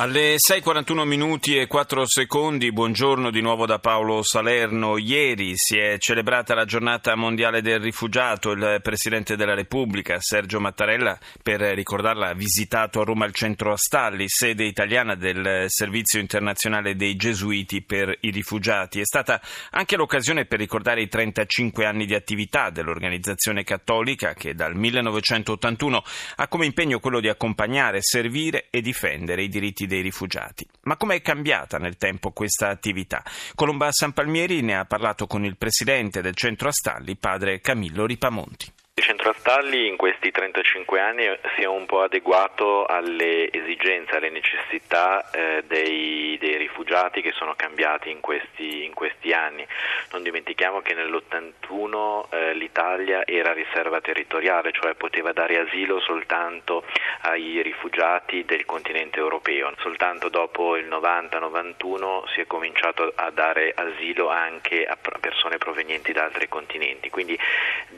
Alle 6.41 minuti e 4 secondi, buongiorno di nuovo da Paolo Salerno. Ieri si è celebrata la giornata mondiale del rifugiato. Il Presidente della Repubblica, Sergio Mattarella, per ricordarla, ha visitato a Roma il centro Astalli, sede italiana del Servizio internazionale dei Gesuiti per i rifugiati. È stata anche l'occasione per ricordare i 35 anni di attività dell'organizzazione cattolica che dal 1981 ha come impegno quello di accompagnare, servire e difendere i diritti dei rifugiati. Ma com'è cambiata nel tempo questa attività? Colomba San Palmieri ne ha parlato con il presidente del centro Astalli, padre Camillo Ripamonti. Centro Astalli in questi 35 anni si è un po' adeguato alle esigenze, alle necessità eh, dei, dei, rifugiati che sono cambiati in questi, in questi anni. Non dimentichiamo che nell'81 eh, l'Italia era riserva territoriale, cioè poteva dare asilo soltanto ai rifugiati del continente europeo. Soltanto dopo il 90-91 si è cominciato a dare asilo anche a persone provenienti da altri continenti. Quindi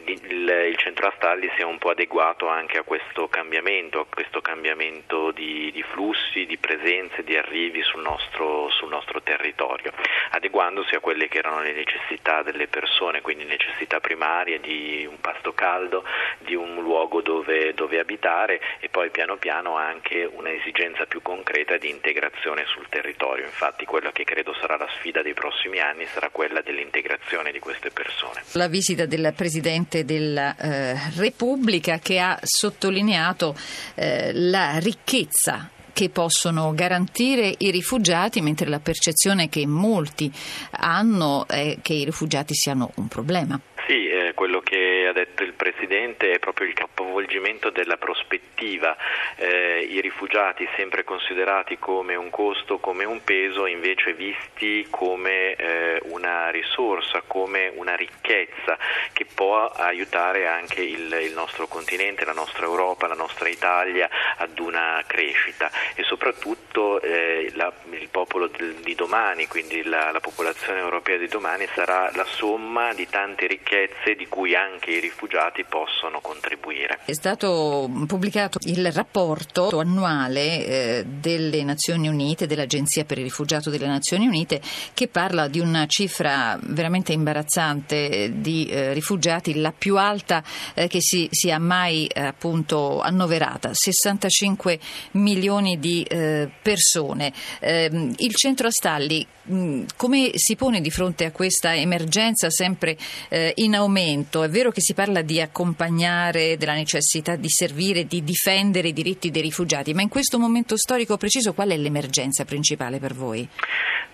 il, centro Astalli si è un po' adeguato anche a questo cambiamento, a questo cambiamento di, di flussi, di presenze, di arrivi sul nostro, sul nostro, territorio, adeguandosi a quelle che erano le necessità delle persone, quindi necessità primarie di un pasto caldo, di un luogo dove, dove abitare e poi piano piano anche un'esigenza più concreta di integrazione sul territorio. Infatti quella che credo sarà la sfida dei prossimi anni sarà quella dell'integrazione di queste persone. La visita del Presidente della eh eh, Repubblica che ha sottolineato eh, la ricchezza che possono garantire i rifugiati, mentre la percezione che molti hanno è che i rifugiati siano un problema. Sì, eh, quello che ha detto il Presidente è proprio il capovolgimento della prospettiva. Eh, I rifugiati sempre considerati come un costo, come un peso, invece visti come eh, una risorsa, come una ricchezza che può aiutare anche il, il, nostro continente, la nostra Europa, la nostra Italia ad una crescita e soprattutto eh, la, il popolo di domani, quindi la, la popolazione europea di domani sarà la somma di tante ricchezze ricchezze di cui anche i rifugiati possono contribuire. È stato pubblicato il rapporto annuale eh, delle Nazioni Unite, dell'Agenzia per il rifugiato delle Nazioni Unite, che parla di una cifra veramente imbarazzante di eh, rifugiati, la più alta eh, che si sia mai eh, appunto annoverata, 65 milioni di eh, persone. Ehm, il centro Astalli mm, come si pone di fronte a questa emergenza sempre eh, in aumento. È vero che si parla di accompagnare, della necessità di servire, di difendere i diritti dei rifugiati, ma in questo momento storico preciso qual è l'emergenza principale per voi?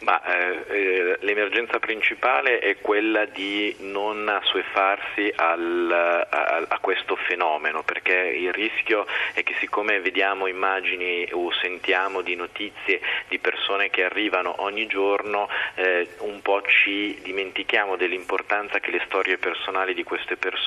Ma, eh, eh, l'emergenza principale è quella di non assuefarsi al, a, a, questo fenomeno, perché il rischio è che siccome vediamo immagini o sentiamo di notizie di persone che arrivano ogni giorno, eh, un po' ci dimentichiamo dell'importanza che le storie personali di queste persone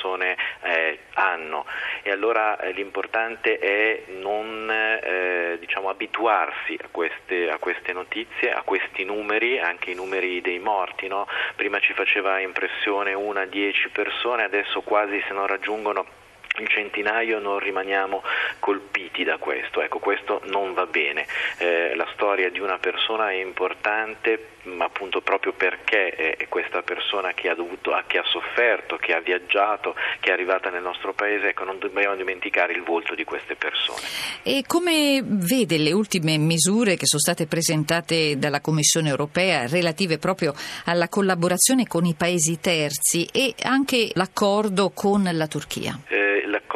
eh, hanno e allora eh, l'importante è non eh, diciamo, abituarsi a queste, a queste notizie, a questi numeri, anche i numeri dei morti, no? prima ci faceva impressione una, dieci persone, adesso quasi se non raggiungono il centinaio non rimaniamo colpiti da questo, ecco questo non va bene, eh, la storia di una persona è importante ma appunto proprio perché è questa persona che ha, dovuto, che ha sofferto, che ha viaggiato, che è arrivata nel nostro paese, ecco non dobbiamo dimenticare il volto di queste persone. E come vede le ultime misure che sono state presentate dalla Commissione europea relative proprio alla collaborazione con i paesi terzi e anche l'accordo con la Turchia? Eh,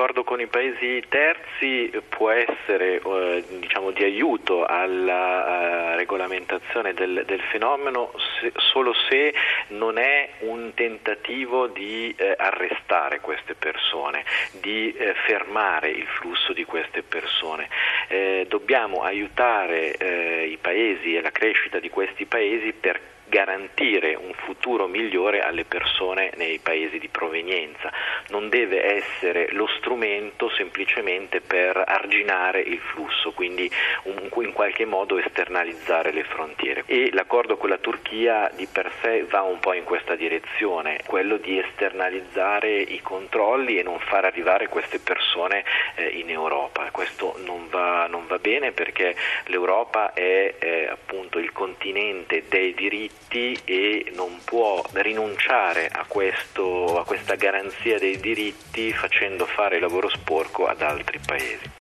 l'accordo con i paesi terzi può essere eh, diciamo, di aiuto alla uh, regolamentazione del, del fenomeno se, solo se non è un tentativo di eh, arrestare queste persone, di eh, fermare il flusso di queste persone. Eh, dobbiamo aiutare eh, i paesi e la crescita di questi paesi per garantire un futuro migliore alle persone nei paesi di provenienza, non deve essere lo strumento semplicemente per arginare il flusso, quindi in qualche modo esternalizzare le frontiere. E l'accordo con la Turchia di per sé va un po' in questa direzione, quello di esternalizzare i controlli e non far arrivare queste persone eh, in Europa. Questo non va, non va, bene perché l'Europa è eh, appunto il continente dei diritti e non può rinunciare a, questo, a questa garanzia dei diritti facendo fare lavoro sporco ad altri paesi.